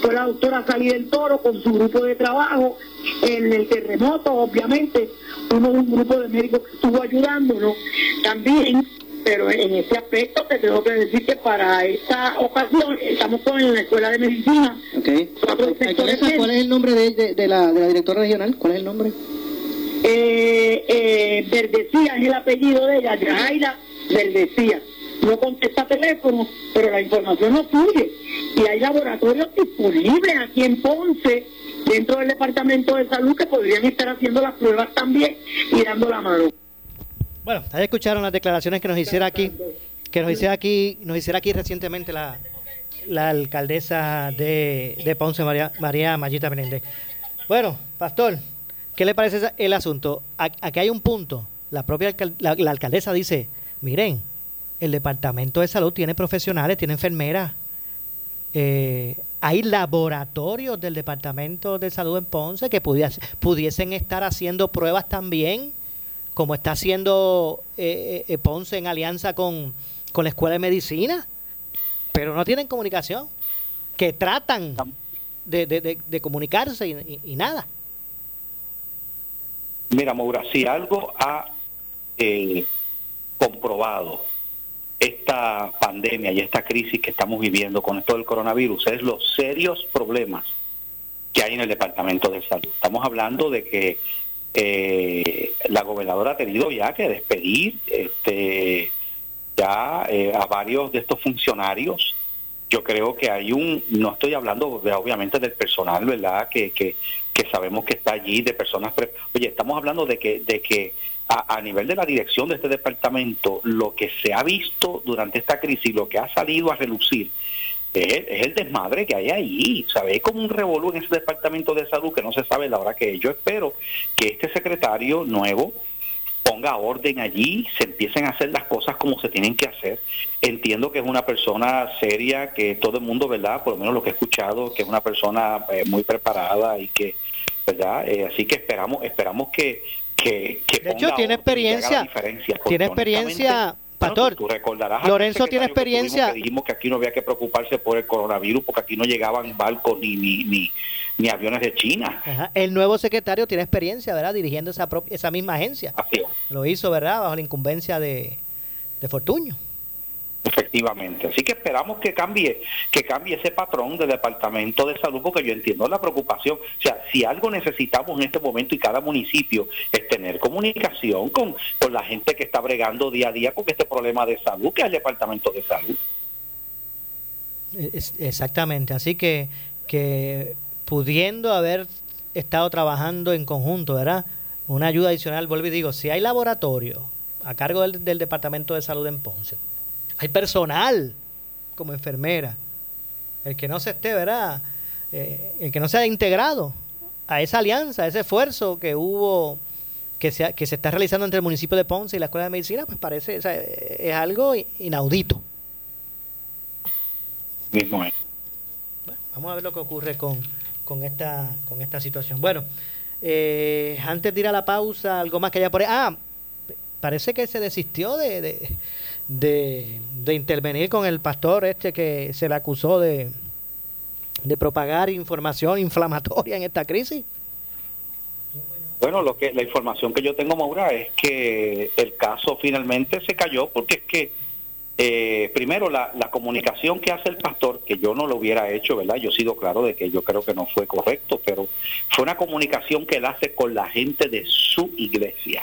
fue la doctora Salí del Toro con su grupo de trabajo, en el terremoto, obviamente, uno de un grupo de médicos que estuvo ayudándonos también, pero en ese aspecto te tengo que decir que para esta ocasión estamos con la Escuela de Medicina. Okay. ¿Cuál es el nombre de, de, de, la, de la directora regional? ¿Cuál es el nombre? Eh, eh, Verdecía es el apellido de ella, Yajaira Verdecía. No contesta teléfono, pero la información no fluye. Y hay laboratorios disponibles aquí en Ponce, dentro del Departamento de Salud, que podrían estar haciendo las pruebas también y dando la mano. Bueno, ahí escucharon las declaraciones que nos hiciera aquí, que nos hiciera aquí, nos hiciera aquí recientemente la, la alcaldesa de, de Ponce, María, María Mayita Menéndez. Bueno, pastor, ¿qué le parece el asunto? Aquí hay un punto. La propia la, la alcaldesa dice, miren, el departamento de salud tiene profesionales, tiene enfermeras. Eh, hay laboratorios del departamento de salud en Ponce que pudiesen, pudiesen estar haciendo pruebas también, como está haciendo eh, eh, Ponce en alianza con, con la Escuela de Medicina, pero no tienen comunicación, que tratan de, de, comunicarse y, nada. Mira, Maura, si algo ha eh, comprobado esta pandemia y esta crisis que estamos viviendo con esto del coronavirus es los serios problemas que hay en el Departamento de Salud. Estamos hablando de que eh, la gobernadora ha tenido ya que despedir este, ya eh, a varios de estos funcionarios. Yo creo que hay un, no estoy hablando obviamente del personal, ¿verdad? Que, que, que sabemos que está allí, de personas... Pre Oye, estamos hablando de que, de que a, a, nivel de la dirección de este departamento, lo que se ha visto durante esta crisis, lo que ha salido a relucir, es, es el desmadre que hay ahí. ¿Sabe? como un revolú en ese departamento de salud que no se sabe la hora que es. Yo espero que este secretario nuevo ponga orden allí, se empiecen a hacer las cosas como se tienen que hacer. Entiendo que es una persona seria, que todo el mundo, ¿verdad? Por lo menos lo que he escuchado, que es una persona eh, muy preparada y que, ¿verdad? Eh, así que esperamos, esperamos que, que, que de hecho tiene experiencia tiene experiencia pastor tú recordarás Lorenzo tiene experiencia que dijimos que aquí no había que preocuparse por el coronavirus porque aquí no llegaban barcos ni ni, ni, ni aviones de China. Ajá. el nuevo secretario tiene experiencia verdad dirigiendo esa propia, esa misma agencia. Así lo hizo verdad bajo la incumbencia de, de Fortuño Efectivamente, así que esperamos que cambie, que cambie ese patrón del Departamento de Salud, porque yo entiendo la preocupación. O sea, si algo necesitamos en este momento y cada municipio es tener comunicación con, con la gente que está bregando día a día con este problema de salud, que es el Departamento de Salud. Es, exactamente, así que, que pudiendo haber estado trabajando en conjunto, ¿verdad? Una ayuda adicional, vuelvo y digo, si hay laboratorio a cargo del Departamento de Salud en Ponce, hay personal como enfermera. El que no se esté, ¿verdad? Eh, el que no se ha integrado a esa alianza, a ese esfuerzo que hubo, que se, que se está realizando entre el municipio de Ponce y la Escuela de Medicina, pues parece, o sea, es algo inaudito. Mismo es. Bueno, vamos a ver lo que ocurre con, con, esta, con esta situación. Bueno, eh, antes de ir a la pausa, algo más que haya por ahí. Ah, parece que se desistió de, de de, de, intervenir con el pastor este que se le acusó de, de propagar información inflamatoria en esta crisis? Bueno, lo que la información que yo tengo, Maura, es que el caso finalmente se cayó porque es que eh, primero la, la comunicación que hace el pastor, que yo no lo hubiera hecho, ¿verdad? Yo he sido claro de que yo creo que no fue correcto, pero fue una comunicación que él hace con la gente de su iglesia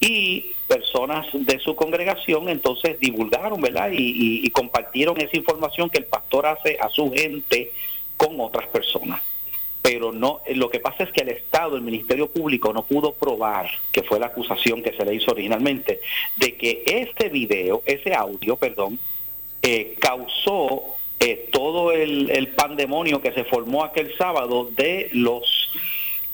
y personas de su congregación entonces divulgaron, ¿verdad? Y, compartieron esa información que el pastor hace a su gente con otras personas. Pero no, lo que pasa es que el Estado, el Ministerio Público, no pudo probar, que fue la acusación que se le hizo originalmente, de que este video, ese audio, perdón, eh, causó eh, todo el, el pandemonio que se formó aquel sábado de los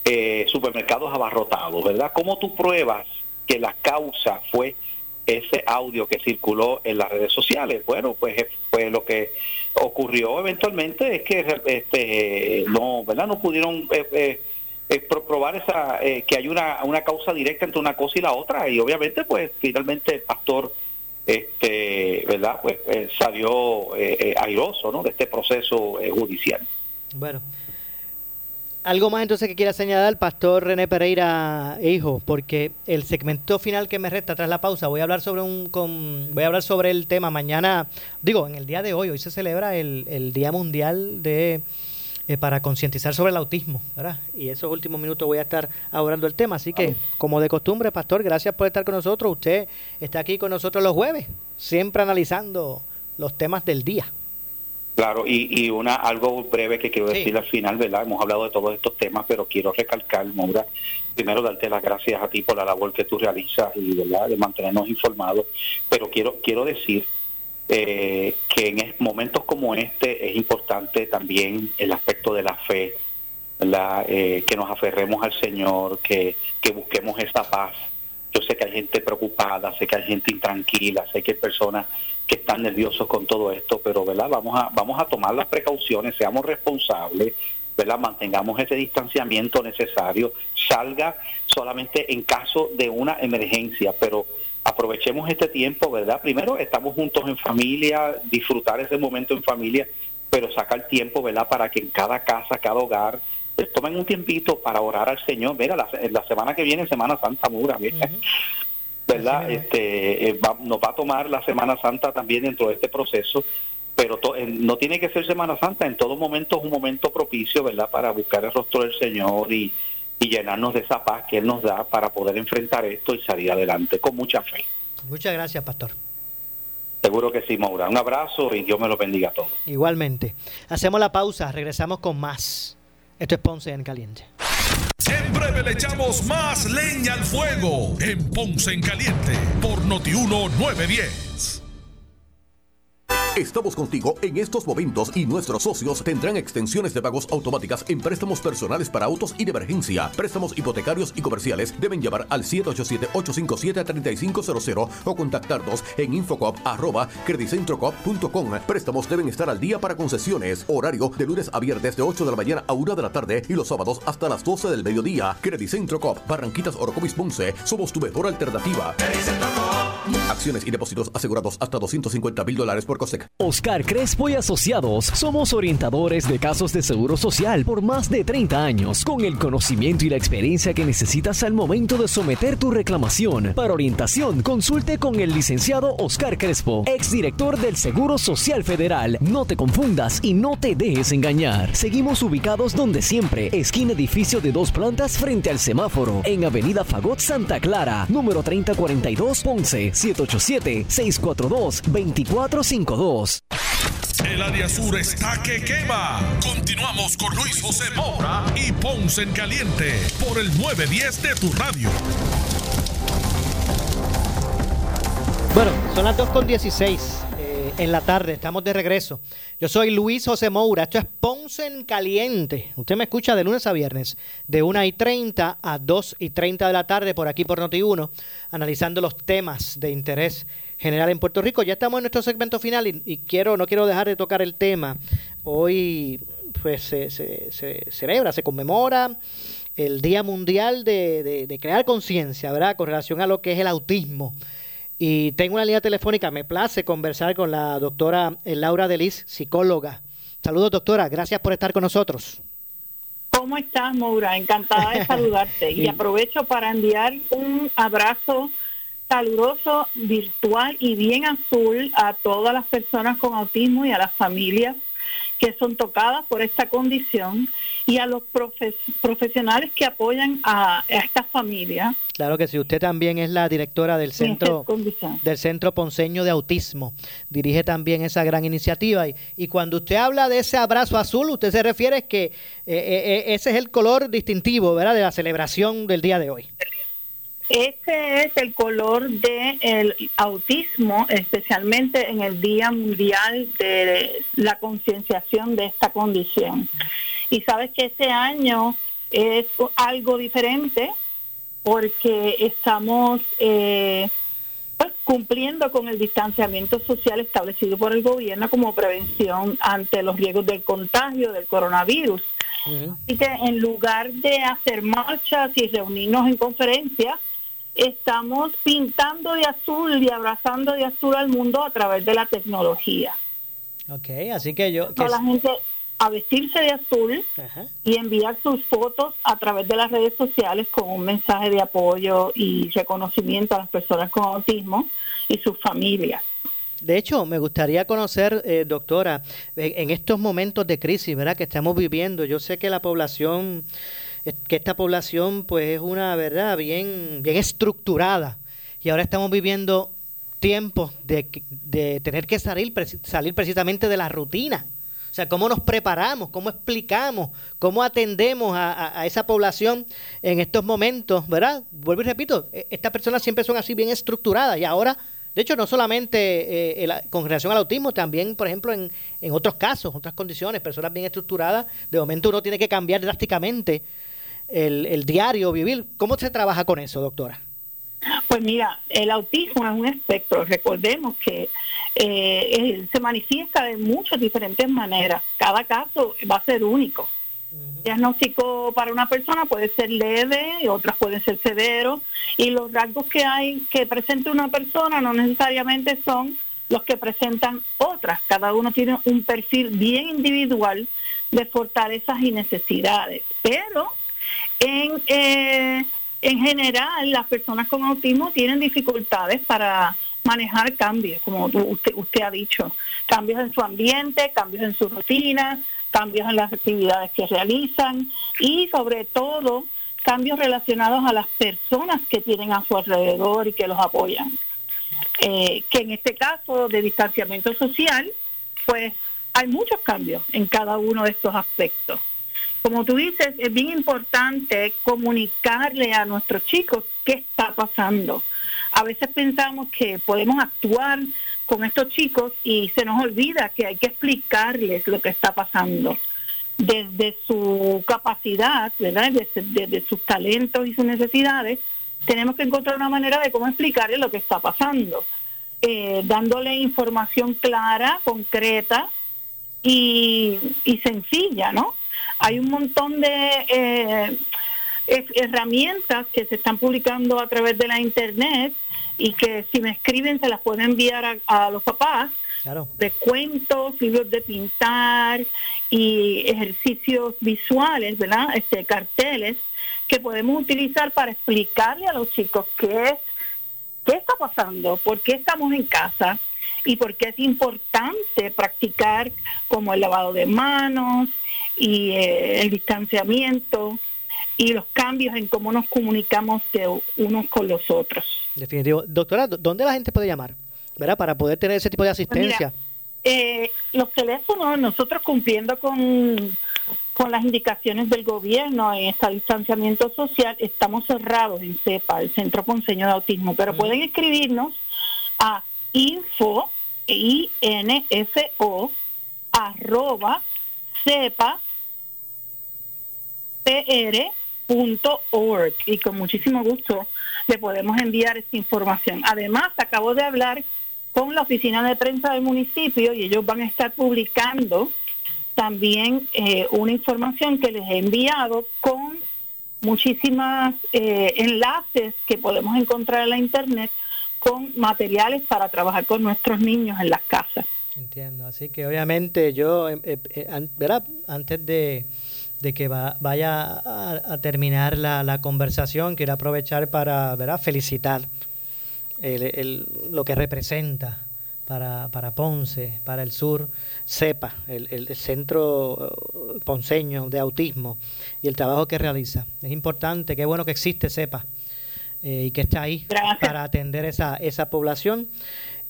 eh, supermercados abarrotados, ¿verdad? ¿Cómo tú pruebas que la causa fue ese audio que circuló en las redes sociales. Bueno, pues, pues lo que ocurrió eventualmente es que este, no, ¿verdad? No pudieron eh, eh, probar esa, que hay una, una causa directa entre una cosa y la otra y obviamente pues finalmente el pastor este, ¿verdad? Pues salió airoso, ¿no? De este proceso judicial. Bueno. Algo más entonces que quiera señalar el pastor René Pereira, hijo, porque el segmento final que me resta tras la pausa, voy a hablar sobre un con, voy a hablar sobre el tema mañana, digo, en el día de hoy, hoy se celebra el, el Día Mundial de eh, para concientizar sobre el autismo, ¿verdad? Y esos últimos minutos voy a estar abordando el tema, así que como de costumbre, pastor, gracias por estar con nosotros. Usted está aquí con nosotros los jueves, siempre analizando los temas del día. Claro, y, y una algo breve que quiero decir al final, ¿verdad? Hemos hablado de todos estos temas, pero quiero recalcar, Maura, primero darte las gracias a ti por la labor que tú realizas y, ¿verdad?, de mantenernos informados, pero quiero quiero decir eh, que en momentos como este es importante también el aspecto de la fe, ¿verdad? Eh, que nos aferremos al Señor, que, que busquemos esa paz. Yo sé que hay gente preocupada, sé que hay gente intranquila, sé que hay personas que están nerviosos con todo esto, pero verdad vamos a vamos a tomar las precauciones, seamos responsables, verdad mantengamos ese distanciamiento necesario, salga solamente en caso de una emergencia, pero aprovechemos este tiempo, verdad. Primero estamos juntos en familia, disfrutar ese momento en familia, pero sacar tiempo, verdad, para que en cada casa, cada hogar tomen un tiempito para orar al Señor. Mira, la, la semana que viene, Semana Santa Mura, mira. ¿verdad? Este, eh, nos va a tomar la Semana Santa también dentro de este proceso, pero no tiene que ser Semana Santa, en todo momento es un momento propicio, ¿verdad? Para buscar el rostro del Señor y, y llenarnos de esa paz que Él nos da para poder enfrentar esto y salir adelante con mucha fe. Muchas gracias, Pastor. Seguro que sí, Maura. Un abrazo y Dios me lo bendiga a todos. Igualmente. Hacemos la pausa, regresamos con más. Esto es Ponce en Caliente. En breve le echamos más leña al fuego en Ponce en Caliente por Notiuno 910. Estamos contigo en estos momentos y nuestros socios tendrán extensiones de pagos automáticas en préstamos personales para autos y de emergencia. Préstamos hipotecarios y comerciales deben llamar al 787-857-3500 o contactarnos en infocop.credicentrocop.com. Préstamos deben estar al día para concesiones. Horario de lunes a viernes de 8 de la mañana a 1 de la tarde y los sábados hasta las 12 del mediodía. Credicentro Cop, Barranquitas Orocovis Ponce. Somos tu mejor alternativa. Acciones y depósitos asegurados hasta 250 mil dólares por COSEC. Oscar Crespo y Asociados somos orientadores de casos de seguro social por más de 30 años, con el conocimiento y la experiencia que necesitas al momento de someter tu reclamación. Para orientación, consulte con el licenciado Oscar Crespo, exdirector del Seguro Social Federal. No te confundas y no te dejes engañar. Seguimos ubicados donde siempre, esquina edificio de dos plantas frente al semáforo, en Avenida Fagot Santa Clara, número 3042 Ponce. 787-642-2452. El área sur está que quema. Continuamos con Luis José Moura y Ponce en Caliente por el 910 de tu radio. Bueno, son las 2.16 eh, en la tarde, estamos de regreso. Yo soy Luis José Moura, esto es Ponce en Caliente. Usted me escucha de lunes a viernes, de 1 y 30 a 2 y 30 de la tarde, por aquí por Noti1, analizando los temas de interés general en Puerto Rico. Ya estamos en nuestro segmento final y, quiero, no quiero dejar de tocar el tema. Hoy pues se, celebra, se conmemora el Día Mundial de, de crear conciencia, ¿verdad? Con relación a lo que es el autismo. Y tengo una línea telefónica, me place conversar con la doctora eh, Laura Delis, psicóloga. Saludos, doctora, gracias por estar con nosotros. ¿Cómo estás, Maura? Encantada de (laughs) saludarte. y aprovecho para enviar un abrazo caluroso, virtual y bien azul a todas las personas con autismo y a las familias que son tocadas por esta condición y a los profesionales que apoyan a, esta familia. Claro que sí, usted también es la directora del centro del Centro Ponceño de Autismo. Dirige también esa gran iniciativa y, y cuando usted habla de ese abrazo azul, usted se refiere que eh, eh, eh, ese es el color distintivo, ¿verdad? de la celebración del día de hoy. Ese es el color del autismo, especialmente en el Día Mundial de la concienciación de esta condición. Y sabes que este año es algo diferente porque estamos eh, pues, cumpliendo con el distanciamiento social establecido por el gobierno como prevención ante los riesgos del contagio del coronavirus. Así que en lugar de hacer marchas y reunirnos en conferencias, estamos pintando de azul y abrazando de azul al mundo a través de la tecnología. Ok, así que yo... a la gente a vestirse de azul y enviar sus fotos a través de las redes sociales con un mensaje de apoyo y reconocimiento a las personas con autismo y sus familias. De hecho, me gustaría conocer, eh, doctora, en, estos momentos de crisis, ¿verdad? Que estamos viviendo. Yo sé que la población, que esta población, pues es una verdad bien, bien estructurada. Y ahora estamos viviendo tiempos de, de tener que salir, salir precisamente de la rutina. O sea, cómo nos preparamos, cómo explicamos, cómo atendemos a, esa población en estos momentos, ¿verdad? Vuelvo y repito, e, estas personas siempre son así bien estructuradas y ahora, de hecho, no solamente eh, con relación al autismo, también, por ejemplo, en, en otros casos, otras condiciones, personas bien estructuradas, de momento uno tiene que cambiar drásticamente el, el diario vivir. ¿Cómo se trabaja con eso, doctora? Pues mira, el autismo es un espectro. Recordemos que eh, se manifiesta de muchas diferentes maneras. Cada caso va a ser único. Diagnóstico para una persona puede ser leve, otras pueden ser severos, y los rasgos que hay que presenta una persona no necesariamente son los que presentan otras. Cada uno tiene un perfil bien individual de fortalezas y necesidades. Pero en, eh, en general, las personas con autismo tienen dificultades para manejar cambios, como usted, usted ha dicho, cambios en su ambiente, cambios en sus rutinas, cambios en las actividades que realizan y sobre todo cambios relacionados a las personas que tienen a su alrededor y que los apoyan. Eh, que en este caso de distanciamiento social, pues hay muchos cambios en cada uno de estos aspectos. Como tú dices, es bien importante comunicarle a nuestros chicos qué está pasando a veces pensamos que podemos actuar con estos chicos y se nos olvida que hay que explicarles lo que está pasando desde su capacidad, ¿verdad? Desde, sus talentos y sus necesidades, tenemos que encontrar una manera de cómo explicarles lo que está pasando, eh, dándole información clara, concreta y, sencilla, ¿no? Hay un montón de eh, herramientas que se están publicando a través de la internet y que si me escriben se las puedo enviar a, los papás. De cuentos, libros de pintar y ejercicios visuales, ¿verdad? Este, carteles que podemos utilizar para explicarle a los chicos qué es, qué está pasando, por qué estamos en casa y por qué es importante practicar como el lavado de manos y eh, el distanciamiento y los cambios en cómo nos comunicamos de unos con los otros. Definitivo. Doctora, ¿dónde la gente puede llamar? ¿Verdad? Para poder tener ese tipo de asistencia. eh, los teléfonos, nosotros cumpliendo con, con las indicaciones del gobierno en este distanciamiento social, estamos cerrados en CEPA, el Centro Ponceño de Autismo, pero pueden escribirnos a info, i n f o arroba cepa pr.org y con muchísimo gusto le podemos enviar esta información. Además, acabo de hablar con la oficina de prensa del municipio y ellos van a estar publicando también eh, una información que les he enviado con muchísimas eh, enlaces que podemos encontrar en la internet con materiales para trabajar con nuestros niños en las casas. Entiendo, así que obviamente yo, eh, ¿verdad? Antes de de que vaya a, terminar la, conversación, quiero aprovechar para ¿verdad? felicitar lo que representa para, para Ponce, para el sur, CEPA, el, Centro uh, Ponceño de Autismo y el trabajo que realiza. Es importante, qué bueno que existe CEPA eh, y que está ahí para atender esa, esa población.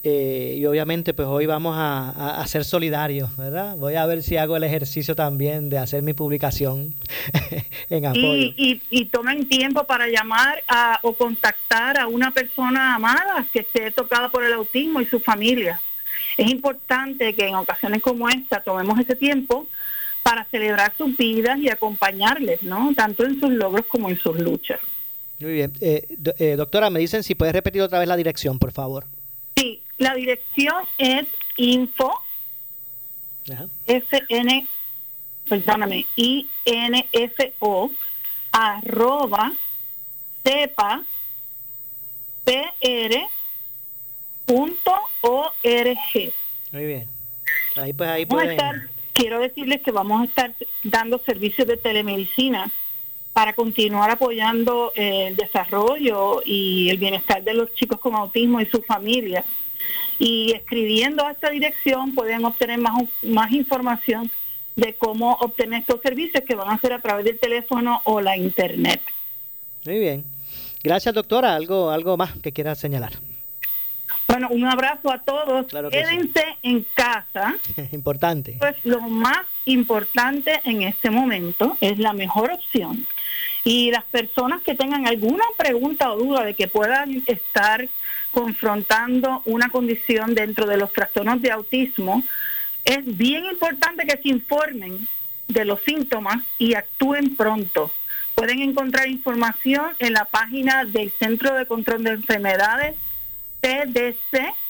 Eh, y obviamente pues hoy vamos a, ser solidarios, ¿verdad? Voy a ver si hago el ejercicio también de hacer mi publicación (laughs) en apoyo. Y, y, tomen tiempo para llamar a, o contactar a una persona amada que esté tocada por el autismo y su familia. Es importante que en ocasiones como esta tomemos ese tiempo para celebrar sus vidas y acompañarles, ¿no? Tanto en sus logros como en sus luchas. Muy bien. Eh, eh, doctora, me dicen si puedes repetir otra vez la dirección, por favor. La dirección es info SN, perdóname, INFO arroba sepa pr punto org. Muy bien. Ahí pues ahí Vamos a pueden... estar- quiero decirles que vamos a estar dando servicios de telemedicina para continuar apoyando el desarrollo y el bienestar de los chicos con autismo y sus familias. Y escribiendo a esta dirección pueden obtener más, más información de cómo obtener estos servicios que van a ser a través del teléfono o la internet. Muy bien. Gracias, doctora. ¿Algo, algo más que quiera señalar? Bueno, un abrazo a todos. Claro que sí. Quédense en casa. (laughs) Importante. Pues lo más importante en este momento es la mejor opción. Y las personas que tengan alguna pregunta o duda de que puedan estar confrontando una condición dentro de los trastornos de autismo, es bien importante que se informen de los síntomas y actúen pronto. Pueden encontrar información en la página del Centro de Control de Enfermedades cdc.org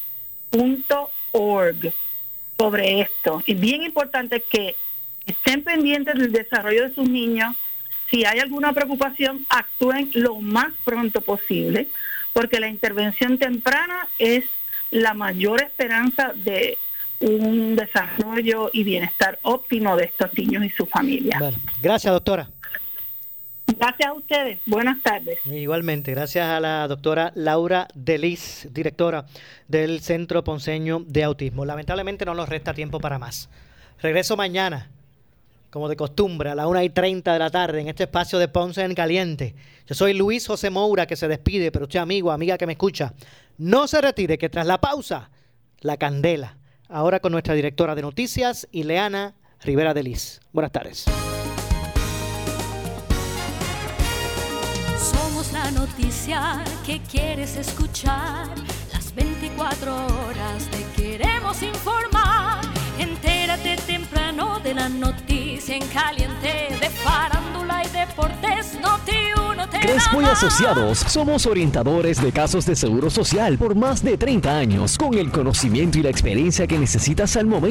sobre esto. Es bien importante que estén pendientes del desarrollo de sus niños. Si hay alguna preocupación, actúen lo más pronto posible, porque la intervención temprana es la mayor esperanza de un desarrollo y bienestar óptimo de estos niños y sus familias. Vale. Gracias, doctora. Gracias a ustedes. Buenas tardes. Igualmente, gracias a la doctora Laura Delis, directora del Centro Ponceño de Autismo. Lamentablemente no nos resta tiempo para más. Regreso mañana, como de costumbre, a las 1 y 30 de la tarde, en este espacio de Ponce en Caliente. Yo soy Luis José Moura, que se despide, pero usted, amigo, amiga que me escucha, no se retire, que tras la pausa, la candela. Ahora con nuestra directora de noticias, Ileana Rivera Delis. Buenas tardes. Noticia que quieres escuchar. Las 24 horas te queremos informar. Entérate temprano de la noticia en caliente de farándula y deportes. Noti uno te Crespo y. Asociados somos orientadores de casos de seguro social por más de 30 años, con el conocimiento y la experiencia que necesitas al momento.